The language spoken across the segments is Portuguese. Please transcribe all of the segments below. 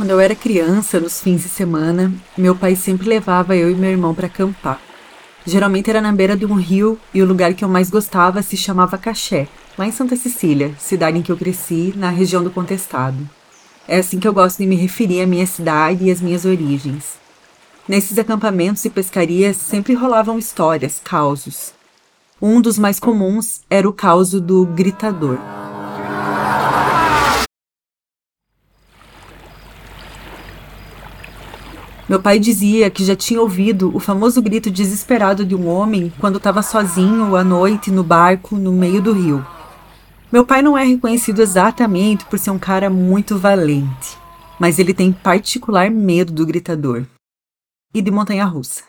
Quando eu era criança, nos fins de semana, meu pai sempre levava eu e meu irmão para acampar. Geralmente era na beira de um rio e o lugar que eu mais gostava se chamava Caché, lá em Santa Cecília, cidade em que eu cresci, na região do Contestado. É assim que eu gosto de me referir à minha cidade e às minhas origens. Nesses acampamentos e pescarias sempre rolavam histórias, causos. Um dos mais comuns era o causo do gritador. Meu pai dizia que já tinha ouvido o famoso grito desesperado de um homem quando estava sozinho à noite no barco no meio do rio. Meu pai não é reconhecido exatamente por ser um cara muito valente, mas ele tem particular medo do gritador e de montanha-russa.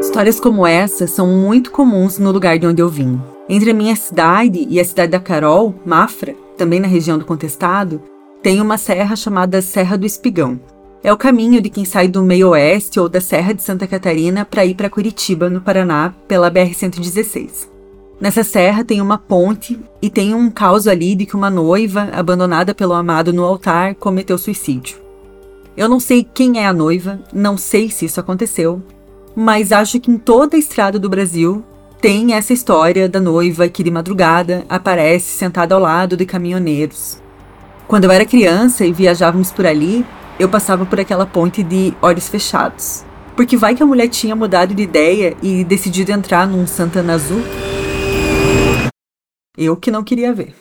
Histórias como essa são muito comuns no lugar de onde eu vim. Entre a minha cidade e a cidade da Carol, Mafra, também na região do Contestado, tem uma serra chamada Serra do Espigão. É o caminho de quem sai do meio oeste ou da Serra de Santa Catarina para ir para Curitiba, no Paraná, pela BR-116. Nessa serra tem uma ponte e tem um caos ali de que uma noiva, abandonada pelo amado no altar, cometeu suicídio. Eu não sei quem é a noiva, não sei se isso aconteceu, mas acho que em toda a estrada do Brasil tem essa história da noiva que de madrugada aparece sentada ao lado de caminhoneiros. Quando eu era criança e viajávamos por ali, eu passava por aquela ponte de olhos fechados. Porque vai que a mulher tinha mudado de ideia e decidido entrar num Santana Azul? Eu que não queria ver.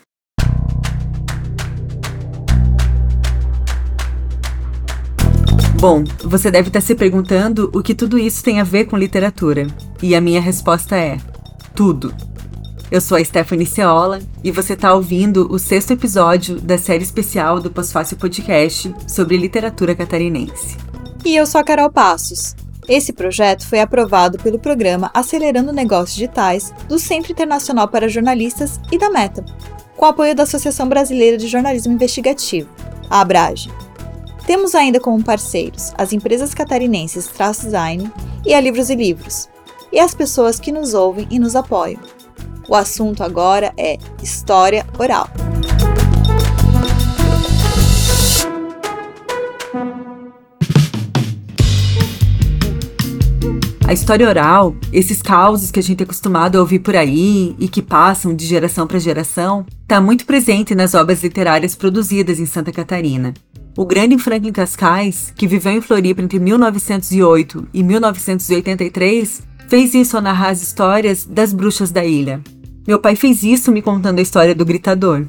Bom, você deve estar se perguntando o que tudo isso tem a ver com literatura. E a minha resposta é: tudo. Eu sou a Stephanie Ceola e você está ouvindo o sexto episódio da série especial do Pós-Fácil Podcast sobre literatura catarinense. E eu sou a Carol Passos. Esse projeto foi aprovado pelo programa Acelerando Negócios Digitais do Centro Internacional para Jornalistas e da Meta, com apoio da Associação Brasileira de Jornalismo Investigativo, a Abrage. Temos ainda como parceiros as empresas catarinenses Traço Design e a Livros e Livros, e as pessoas que nos ouvem e nos apoiam. O assunto agora é história oral. A história oral, esses causos que a gente é acostumado a ouvir por aí e que passam de geração para geração, está muito presente nas obras literárias produzidas em Santa Catarina. O grande Franklin Cascais, que viveu em Floripa entre 1908 e 1983, fez isso ao narrar as histórias das bruxas da ilha. Meu pai fez isso me contando a história do gritador.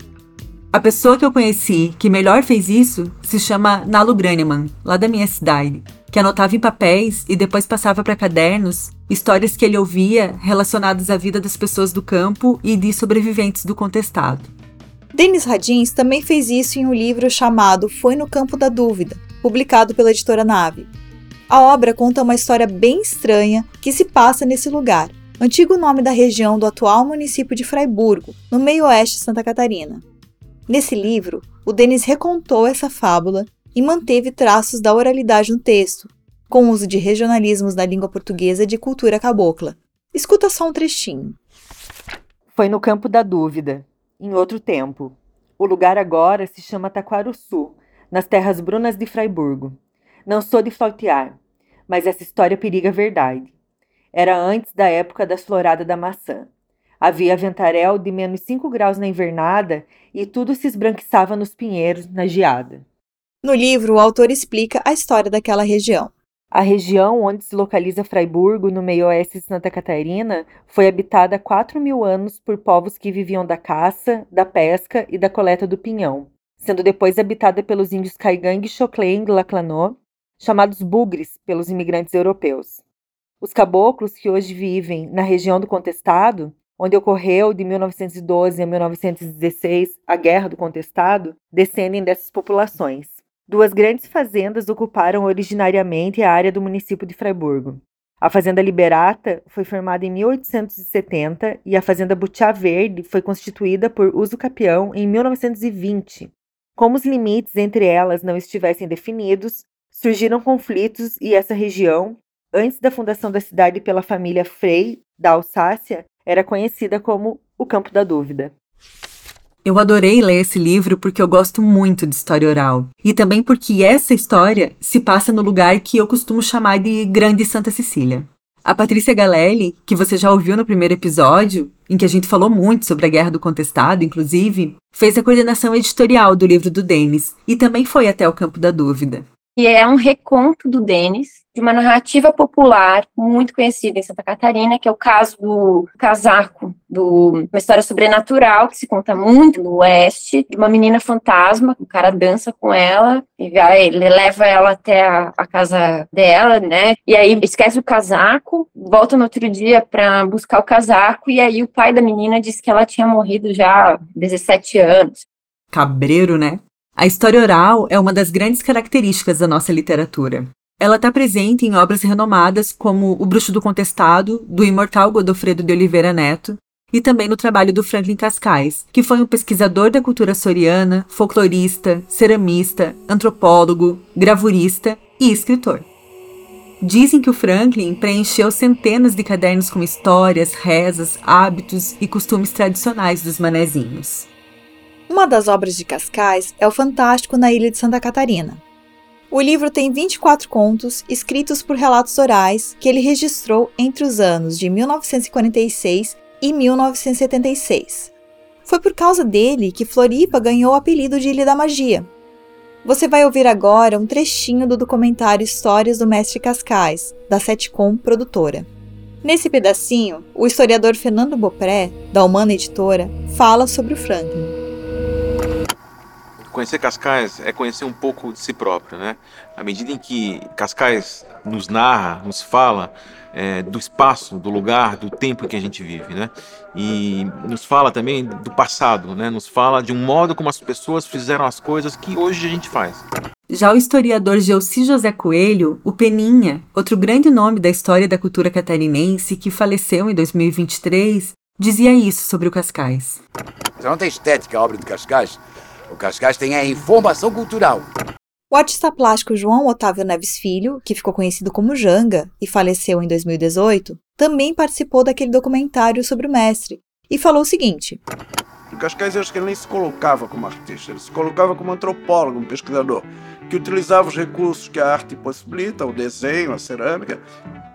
A pessoa que eu conheci que melhor fez isso se chama Nalu Graneman, lá da minha cidade, que anotava em papéis e depois passava para cadernos histórias que ele ouvia relacionadas à vida das pessoas do campo e de sobreviventes do contestado. Denis Radins também fez isso em um livro chamado Foi no Campo da Dúvida, publicado pela editora Nave. A obra conta uma história bem estranha que se passa nesse lugar, antigo nome da região do atual município de Fraiburgo, no meio-oeste de Santa Catarina. Nesse livro, o Denis recontou essa fábula e manteve traços da oralidade no texto, com uso de regionalismos da língua portuguesa de cultura cabocla. Escuta só um trechinho. Foi no campo da dúvida, em outro tempo. O lugar agora se chama Taquaruçu, nas terras brunas de Fraiburgo. Não sou de flautear, mas essa história periga a verdade. Era antes da época da florada da maçã. Havia ventarel de menos 5 graus na invernada e tudo se esbranquiçava nos pinheiros na geada. No livro, o autor explica a história daquela região. A região onde se localiza Fraiburgo, no meio-oeste de Santa Catarina, foi habitada há 4 mil anos por povos que viviam da caça, da pesca e da coleta do pinhão, sendo depois habitada pelos índios Caigangue e Choclen de Laclanô, chamados bugres pelos imigrantes europeus. Os caboclos que hoje vivem na região do Contestado, onde ocorreu de 1912 a 1916 a Guerra do Contestado, descendem dessas populações. Duas grandes fazendas ocuparam originariamente a área do município de Freiburgo. A Fazenda Liberata foi formada em 1870 e a Fazenda Butiá Verde foi constituída por uso capião em 1920. Como os limites entre elas não estivessem definidos, surgiram conflitos e essa região, antes da fundação da cidade pela família Frey da Alsácia, era conhecida como o Campo da Dúvida. Eu adorei ler esse livro porque eu gosto muito de história oral. E também porque essa história se passa no lugar que eu costumo chamar de Grande Santa Cecília. A Patrícia Galelli, que você já ouviu no primeiro episódio, em que a gente falou muito sobre a Guerra do Contestado, inclusive, fez a coordenação editorial do livro do Denis e também foi até o Campo da Dúvida. E é um reconto do Denis de uma narrativa popular muito conhecida em Santa Catarina, que é o caso do casaco, do, uma história sobrenatural que se conta muito no oeste, de uma menina fantasma, o cara dança com ela, e vai, ele leva ela até a, a casa dela, né? E aí esquece o casaco, volta no outro dia para buscar o casaco, e aí o pai da menina diz que ela tinha morrido já há 17 anos. Cabreiro, né? A história oral é uma das grandes características da nossa literatura. Ela está presente em obras renomadas como O Bruxo do Contestado, do imortal Godofredo de Oliveira Neto, e também no trabalho do Franklin Cascais, que foi um pesquisador da cultura soriana, folclorista, ceramista, antropólogo, gravurista e escritor. Dizem que o Franklin preencheu centenas de cadernos com histórias, rezas, hábitos e costumes tradicionais dos manezinhos. Uma das obras de Cascais é o Fantástico na Ilha de Santa Catarina, o livro tem 24 contos escritos por relatos orais que ele registrou entre os anos de 1946 e 1976. Foi por causa dele que Floripa ganhou o apelido de Ilha da Magia. Você vai ouvir agora um trechinho do documentário Histórias do Mestre Cascais, da Setcom Produtora. Nesse pedacinho, o historiador Fernando Bopré, da Humana Editora, fala sobre o Franklin. Conhecer Cascais é conhecer um pouco de si próprio, né? À medida em que Cascais nos narra, nos fala é, do espaço, do lugar, do tempo em que a gente vive, né? E nos fala também do passado, né? Nos fala de um modo como as pessoas fizeram as coisas que hoje a gente faz. Já o historiador Gelsi José Coelho, o Peninha, outro grande nome da história da cultura catarinense que faleceu em 2023, dizia isso sobre o Cascais. Não tem estética a obra de Cascais, o Cascais tem a informação cultural. O artista plástico João Otávio Neves Filho, que ficou conhecido como Janga e faleceu em 2018, também participou daquele documentário sobre o mestre e falou o seguinte: O Cascais, eu acho que ele nem se colocava como artista, ele se colocava como antropólogo, um pesquisador, que utilizava os recursos que a arte possibilita, o desenho, a cerâmica,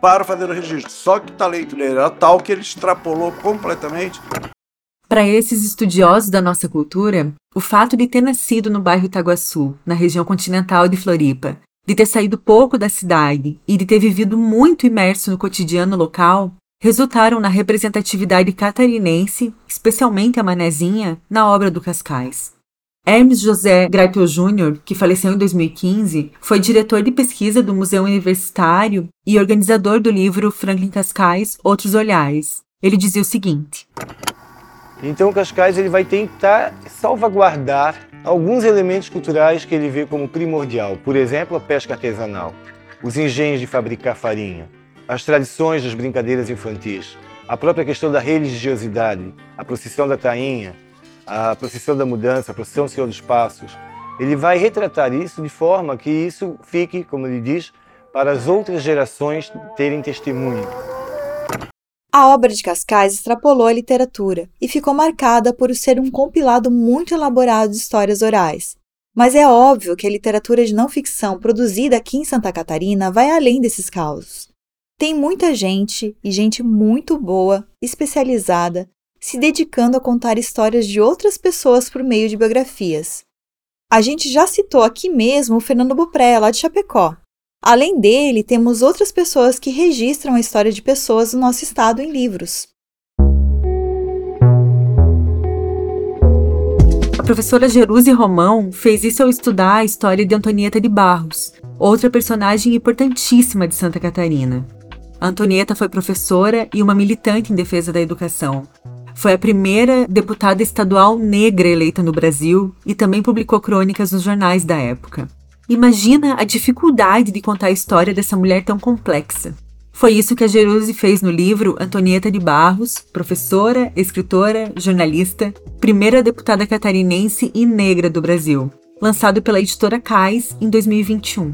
para fazer o registro. Só que o talento dele era tal que ele extrapolou completamente para esses estudiosos da nossa cultura, o fato de ter nascido no bairro Itaguaçu, na região continental de Floripa, de ter saído pouco da cidade e de ter vivido muito imerso no cotidiano local, resultaram na representatividade catarinense, especialmente a Manezinha, na obra do Cascais. Hermes José Graipel Júnior, que faleceu em 2015, foi diretor de pesquisa do Museu Universitário e organizador do livro Franklin Cascais Outros Olhares. Ele dizia o seguinte: então Cascais ele vai tentar salvaguardar alguns elementos culturais que ele vê como primordial, por exemplo, a pesca artesanal, os engenhos de fabricar farinha, as tradições das brincadeiras infantis, a própria questão da religiosidade, a procissão da tainha, a procissão da mudança, a procissão do Senhor dos Passos. Ele vai retratar isso de forma que isso fique, como ele diz, para as outras gerações terem testemunho. A obra de Cascais extrapolou a literatura e ficou marcada por ser um compilado muito elaborado de histórias orais. Mas é óbvio que a literatura de não ficção produzida aqui em Santa Catarina vai além desses causos. Tem muita gente, e gente muito boa, especializada, se dedicando a contar histórias de outras pessoas por meio de biografias. A gente já citou aqui mesmo o Fernando Bupré, lá de Chapecó, Além dele, temos outras pessoas que registram a história de pessoas do nosso estado em livros. A professora Jeruse Romão fez isso ao estudar a história de Antonieta de Barros, outra personagem importantíssima de Santa Catarina. Antonieta foi professora e uma militante em defesa da educação. Foi a primeira deputada estadual negra eleita no Brasil e também publicou crônicas nos jornais da época. Imagina a dificuldade de contar a história dessa mulher tão complexa. Foi isso que a Jeruse fez no livro Antonieta de Barros, professora, escritora, jornalista, primeira deputada catarinense e negra do Brasil, lançado pela editora Cais em 2021.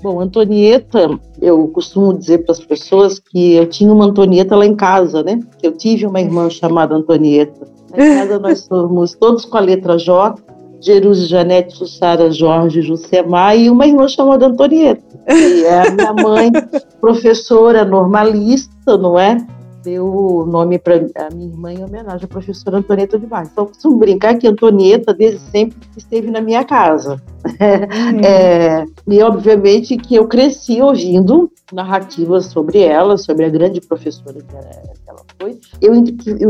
Bom, Antonieta, eu costumo dizer para as pessoas que eu tinha uma Antonieta lá em casa, né? Eu tive uma irmã chamada Antonieta. Em casa nós somos todos com a letra J, Jerusa, Janete, Sussara, Jorge, Jusemar e uma irmã chamada Antonieta. E é a minha mãe, professora normalista, não é? Deu o nome para a minha irmã em homenagem à professora Antonieta de Barros. Então, costumo brincar que Antonieta, desde sempre, esteve na minha casa. Uhum. É, e, obviamente, que eu cresci ouvindo narrativas sobre ela, sobre a grande professora que ela foi. Eu,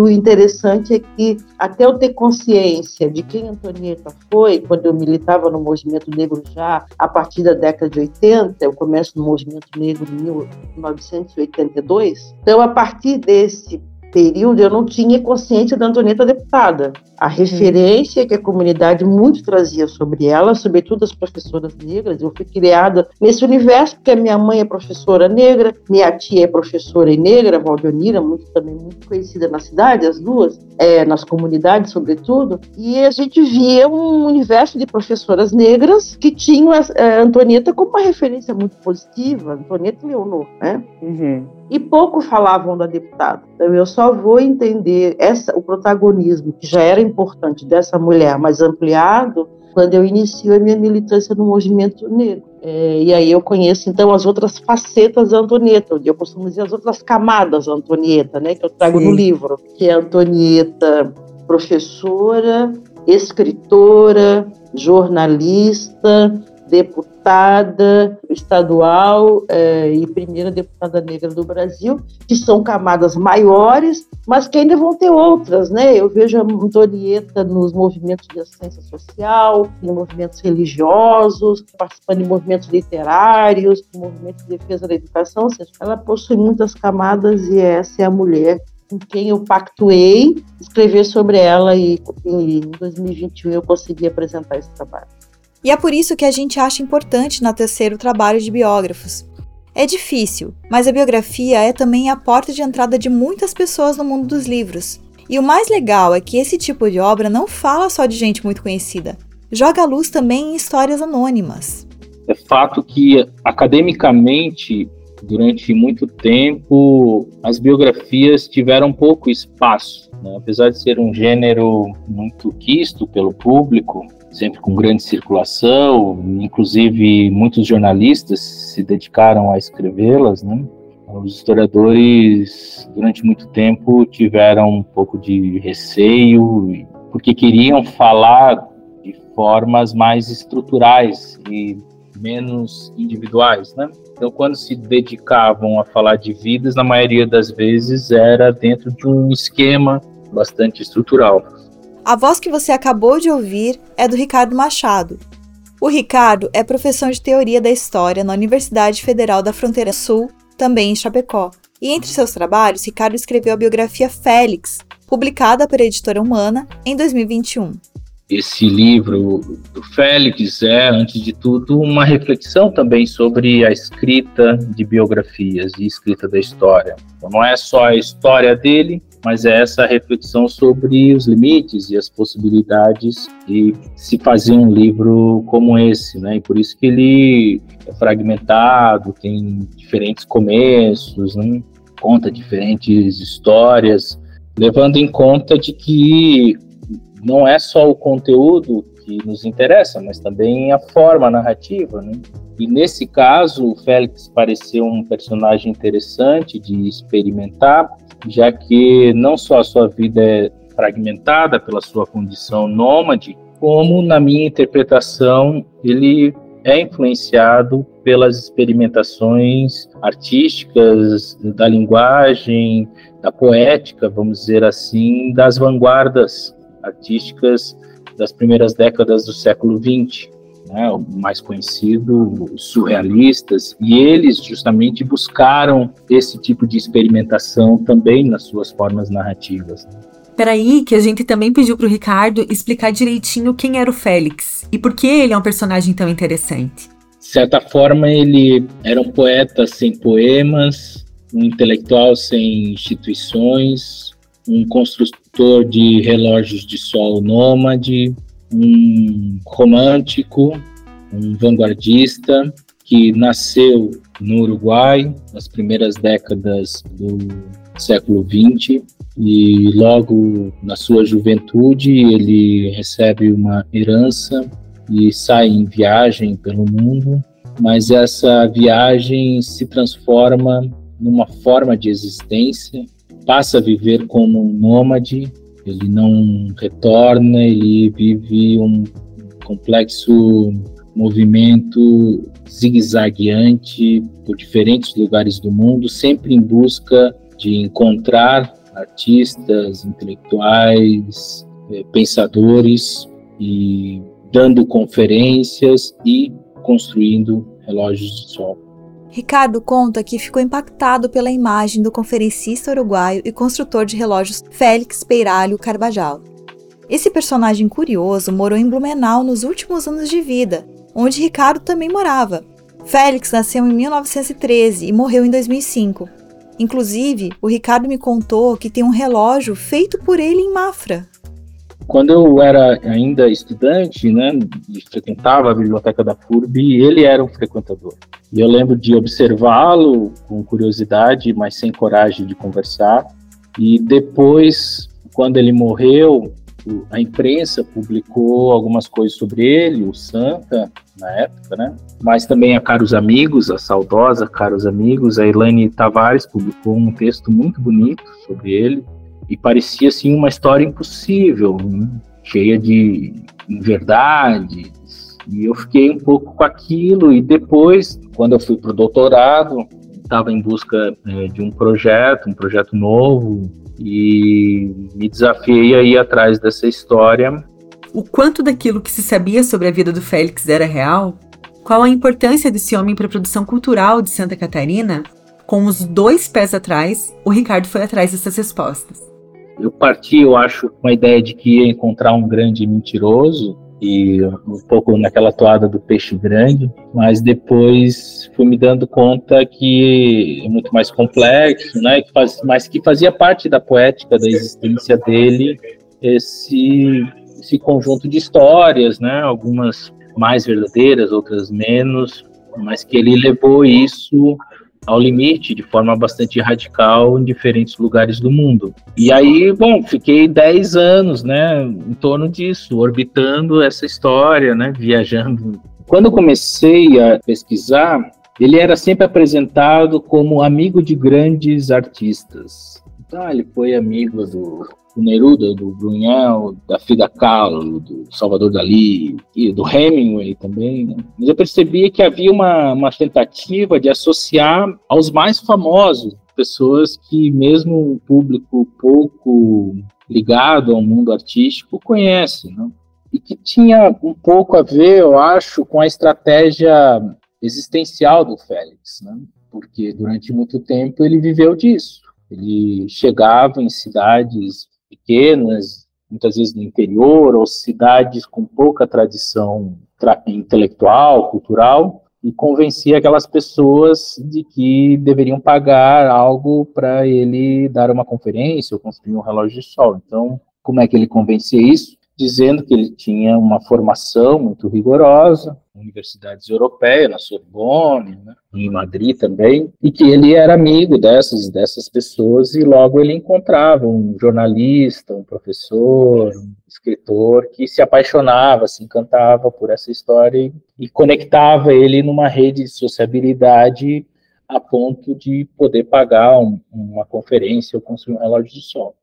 o interessante é que, até eu ter consciência de quem Antonieta foi, quando eu militava no movimento negro já a partir da década de 80, eu começo no movimento negro em 1982. Então, a partir desse período eu não tinha consciência da Antonieta deputada. A referência que a comunidade muito trazia sobre ela, sobretudo as professoras negras, eu fui criada nesse universo, porque a minha mãe é professora negra, minha tia é professora e negra, Valdionira, muito, também muito conhecida na cidade, as duas, é, nas comunidades, sobretudo, e a gente via um universo de professoras negras que tinham a, a Antonieta como uma referência muito positiva, Antonieta Leonor, né? Uhum e pouco falavam da deputada. Então, eu só vou entender essa, o protagonismo, que já era importante, dessa mulher, mais ampliado, quando eu inicio a minha militância no movimento negro. É, e aí eu conheço, então, as outras facetas da Antonieta, eu costumo dizer as outras camadas da Antonieta, né, que eu trago Sim. no livro, que é a Antonieta professora, escritora, jornalista, deputada estadual é, e primeira deputada negra do Brasil, que são camadas maiores, mas que ainda vão ter outras, né? Eu vejo a Antonieta nos movimentos de assistência social, em movimentos religiosos, participando de movimentos literários, movimentos de defesa da educação, ou seja, ela possui muitas camadas e essa é a mulher com quem eu pactuei escrever sobre ela e, e em 2021 eu consegui apresentar esse trabalho. E é por isso que a gente acha importante enaltecer o trabalho de biógrafos. É difícil, mas a biografia é também a porta de entrada de muitas pessoas no mundo dos livros. E o mais legal é que esse tipo de obra não fala só de gente muito conhecida, joga a luz também em histórias anônimas. É fato que, academicamente, durante muito tempo, as biografias tiveram pouco espaço. Né? Apesar de ser um gênero muito quisto pelo público, sempre com grande circulação, inclusive muitos jornalistas se dedicaram a escrevê-las, né? Os historiadores, durante muito tempo, tiveram um pouco de receio, porque queriam falar de formas mais estruturais e menos individuais, né? Então, quando se dedicavam a falar de vidas, na maioria das vezes era dentro de um esquema bastante estrutural. A voz que você acabou de ouvir é do Ricardo Machado. O Ricardo é professor de teoria da história na Universidade Federal da Fronteira Sul, também em Chapecó. E entre seus trabalhos, Ricardo escreveu a biografia Félix, publicada pela editora Humana em 2021. Esse livro do Félix é, antes de tudo, uma reflexão também sobre a escrita de biografias e escrita da história. Então, não é só a história dele, mas é essa reflexão sobre os limites e as possibilidades de se fazer um livro como esse, né? E por isso que ele é fragmentado, tem diferentes começos, né? conta diferentes histórias, levando em conta de que não é só o conteúdo que nos interessa, mas também a forma narrativa, né? E nesse caso, o Félix pareceu um personagem interessante de experimentar, já que não só a sua vida é fragmentada pela sua condição nômade, como na minha interpretação ele é influenciado pelas experimentações artísticas da linguagem, da poética, vamos dizer assim, das vanguardas artísticas das primeiras décadas do século XX né, o mais conhecido, os surrealistas, e eles justamente buscaram esse tipo de experimentação também nas suas formas narrativas. Né. Peraí, que a gente também pediu para o Ricardo explicar direitinho quem era o Félix e por que ele é um personagem tão interessante. De certa forma, ele era um poeta sem poemas, um intelectual sem instituições, um construtor de relógios de sol nômade, um romântico, um vanguardista que nasceu no Uruguai nas primeiras décadas do século XX e logo na sua juventude ele recebe uma herança e sai em viagem pelo mundo, mas essa viagem se transforma numa forma de existência, passa a viver como um nômade, ele não retorna, ele vive um complexo movimento zigue-zagueante por diferentes lugares do mundo, sempre em busca de encontrar artistas, intelectuais, eh, pensadores e dando conferências e construindo relógios de sol. Ricardo conta que ficou impactado pela imagem do conferencista uruguaio e construtor de relógios Félix Peiralho Carbajal. Esse personagem curioso morou em Blumenau nos últimos anos de vida, onde Ricardo também morava. Félix nasceu em 1913 e morreu em 2005. Inclusive, o Ricardo me contou que tem um relógio feito por ele em Mafra. Quando eu era ainda estudante, né, e frequentava a biblioteca da FURB, ele era um frequentador. E eu lembro de observá-lo com curiosidade, mas sem coragem de conversar. E depois, quando ele morreu, a imprensa publicou algumas coisas sobre ele, o Santa, na época, né? Mas também a Caros Amigos, a saudosa Caros Amigos, a Elaine Tavares publicou um texto muito bonito sobre ele e parecia assim uma história impossível, né? cheia de verdades. E eu fiquei um pouco com aquilo e depois, quando eu fui para o doutorado, estava em busca é, de um projeto, um projeto novo, e me desafiei a ir atrás dessa história. O quanto daquilo que se sabia sobre a vida do Félix era real? Qual a importância desse homem para a produção cultural de Santa Catarina? Com os dois pés atrás, o Ricardo foi atrás dessas respostas. Eu parti, eu acho, com a ideia de que ia encontrar um grande mentiroso, e um pouco naquela toada do peixe grande, mas depois fui me dando conta que é muito mais complexo, né? Que faz, mas que fazia parte da poética da existência dele esse esse conjunto de histórias, né? Algumas mais verdadeiras, outras menos, mas que ele levou isso ao limite de forma bastante radical em diferentes lugares do mundo. E aí, bom, fiquei 10 anos, né, em torno disso, orbitando essa história, né, viajando. Quando comecei a pesquisar, ele era sempre apresentado como amigo de grandes artistas. Então, ele foi amigo do do Neruda, do Brunel, da Frida Kahlo, do Salvador Dali e do Hemingway também. Né? Mas eu percebia que havia uma, uma tentativa de associar aos mais famosos, pessoas que mesmo o público pouco ligado ao mundo artístico conhece, né? e que tinha um pouco a ver, eu acho, com a estratégia existencial do Félix, né? porque durante muito tempo ele viveu disso. Ele chegava em cidades pequenas, muitas vezes no interior, ou cidades com pouca tradição intelectual, cultural, e convencia aquelas pessoas de que deveriam pagar algo para ele dar uma conferência ou construir um relógio de sol. Então, como é que ele convencia isso? dizendo que ele tinha uma formação muito rigorosa, universidades europeias, na Sorbonne, né, em Madrid também, e que ele era amigo dessas dessas pessoas e logo ele encontrava um jornalista, um professor, um escritor que se apaixonava, se encantava por essa história e, e conectava ele numa rede de sociabilidade a ponto de poder pagar um, uma conferência ou construir um relógio de sol.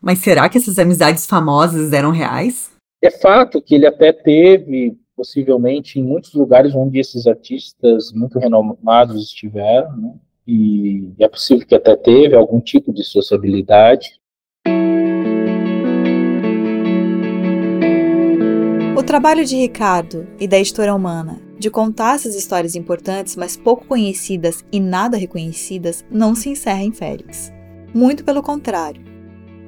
Mas será que essas amizades famosas eram reais? É fato que ele até teve, possivelmente, em muitos lugares onde esses artistas muito renomados estiveram, né? e é possível que até teve algum tipo de sociabilidade. O trabalho de Ricardo e da editora humana de contar essas histórias importantes, mas pouco conhecidas e nada reconhecidas, não se encerra em Félix. Muito pelo contrário,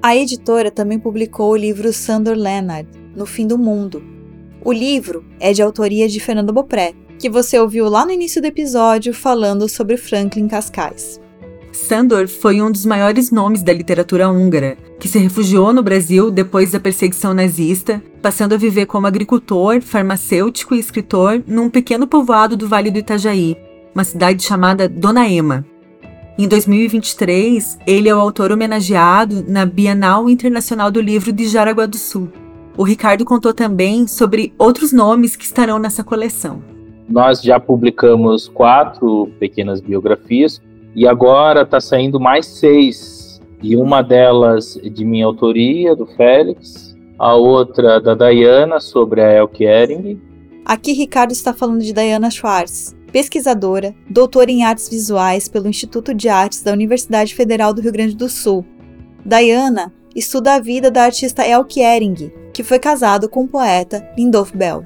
a editora também publicou o livro Sandor Leonard, No Fim do Mundo. O livro é de autoria de Fernando Bopré, que você ouviu lá no início do episódio falando sobre Franklin Cascais. Sandor foi um dos maiores nomes da literatura húngara, que se refugiou no Brasil depois da perseguição nazista, passando a viver como agricultor, farmacêutico e escritor num pequeno povoado do Vale do Itajaí, uma cidade chamada Dona Ema. Em 2023, ele é o autor homenageado na Bienal Internacional do Livro de Jaraguá do Sul. O Ricardo contou também sobre outros nomes que estarão nessa coleção. Nós já publicamos quatro pequenas biografias e agora está saindo mais seis. E uma delas de minha autoria, do Félix, a outra da Diana, sobre a Elke Ehring. Aqui Ricardo está falando de Diana Schwartz, pesquisadora, doutora em artes visuais pelo Instituto de Artes da Universidade Federal do Rio Grande do Sul. Diana estuda a vida da artista Elke Ehring, que foi casado com o poeta Lindolf Bell.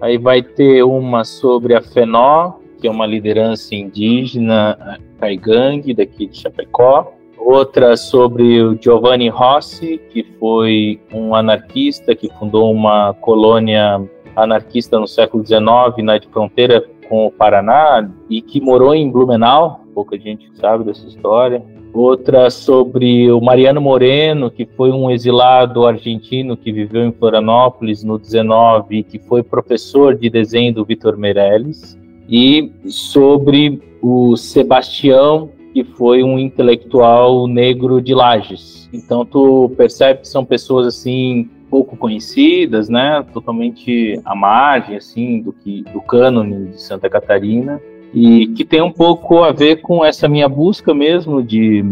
Aí vai ter uma sobre a Fenó, que é uma liderança indígena caigangue daqui de Chapecó. Outra sobre o Giovanni Rossi, que foi um anarquista que fundou uma colônia anarquista no século XIX na fronteira com o Paraná e que morou em Blumenau. Pouca gente sabe dessa história outra sobre o Mariano Moreno, que foi um exilado argentino que viveu em Florianópolis no 19 que foi professor de desenho do Vitor Meirelles, e sobre o Sebastião, que foi um intelectual negro de Lages. Então tu percebe que são pessoas assim pouco conhecidas, né, totalmente à margem assim do que do cânone de Santa Catarina e que tem um pouco a ver com essa minha busca mesmo de,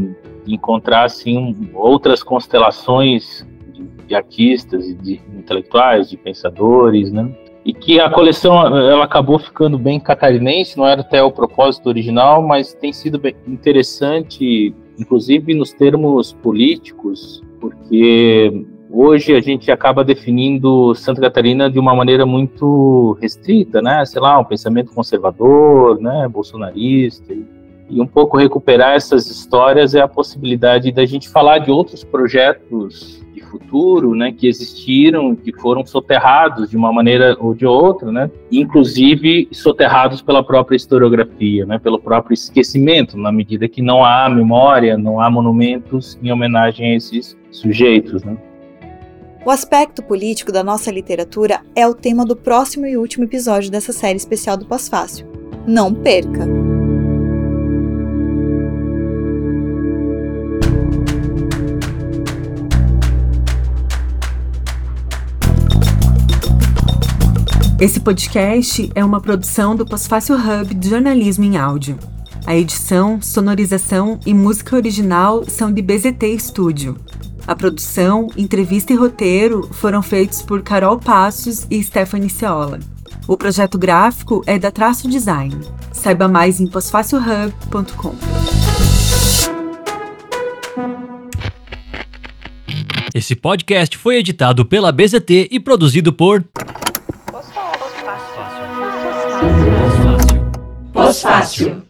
encontrar assim outras constelações de, de artistas e de intelectuais, de pensadores, né? E que a coleção ela acabou ficando bem catarinense, não era até o propósito original, mas tem sido bem interessante, inclusive nos termos políticos, porque Hoje a gente acaba definindo Santa Catarina de uma maneira muito restrita, né? Sei lá, um pensamento conservador, né? Bolsonarista. E um pouco recuperar essas histórias é a possibilidade da gente falar de outros projetos de futuro, né? Que existiram, que foram soterrados de uma maneira ou de outra, né? Inclusive soterrados pela própria historiografia, né? Pelo próprio esquecimento, na medida que não há memória, não há monumentos em homenagem a esses sujeitos, né? O aspecto político da nossa literatura é o tema do próximo e último episódio dessa série especial do Pós-Fácil. Não perca! Esse podcast é uma produção do Pós-Fácil Hub de Jornalismo em Áudio. A edição, sonorização e música original são de BZT Studio. A produção, entrevista e roteiro foram feitos por Carol Passos e Stephanie Ceola. O projeto gráfico é da Traço Design. Saiba mais em posfaciohub.com. Esse podcast foi editado pela BZT e produzido por Pós-Fácil.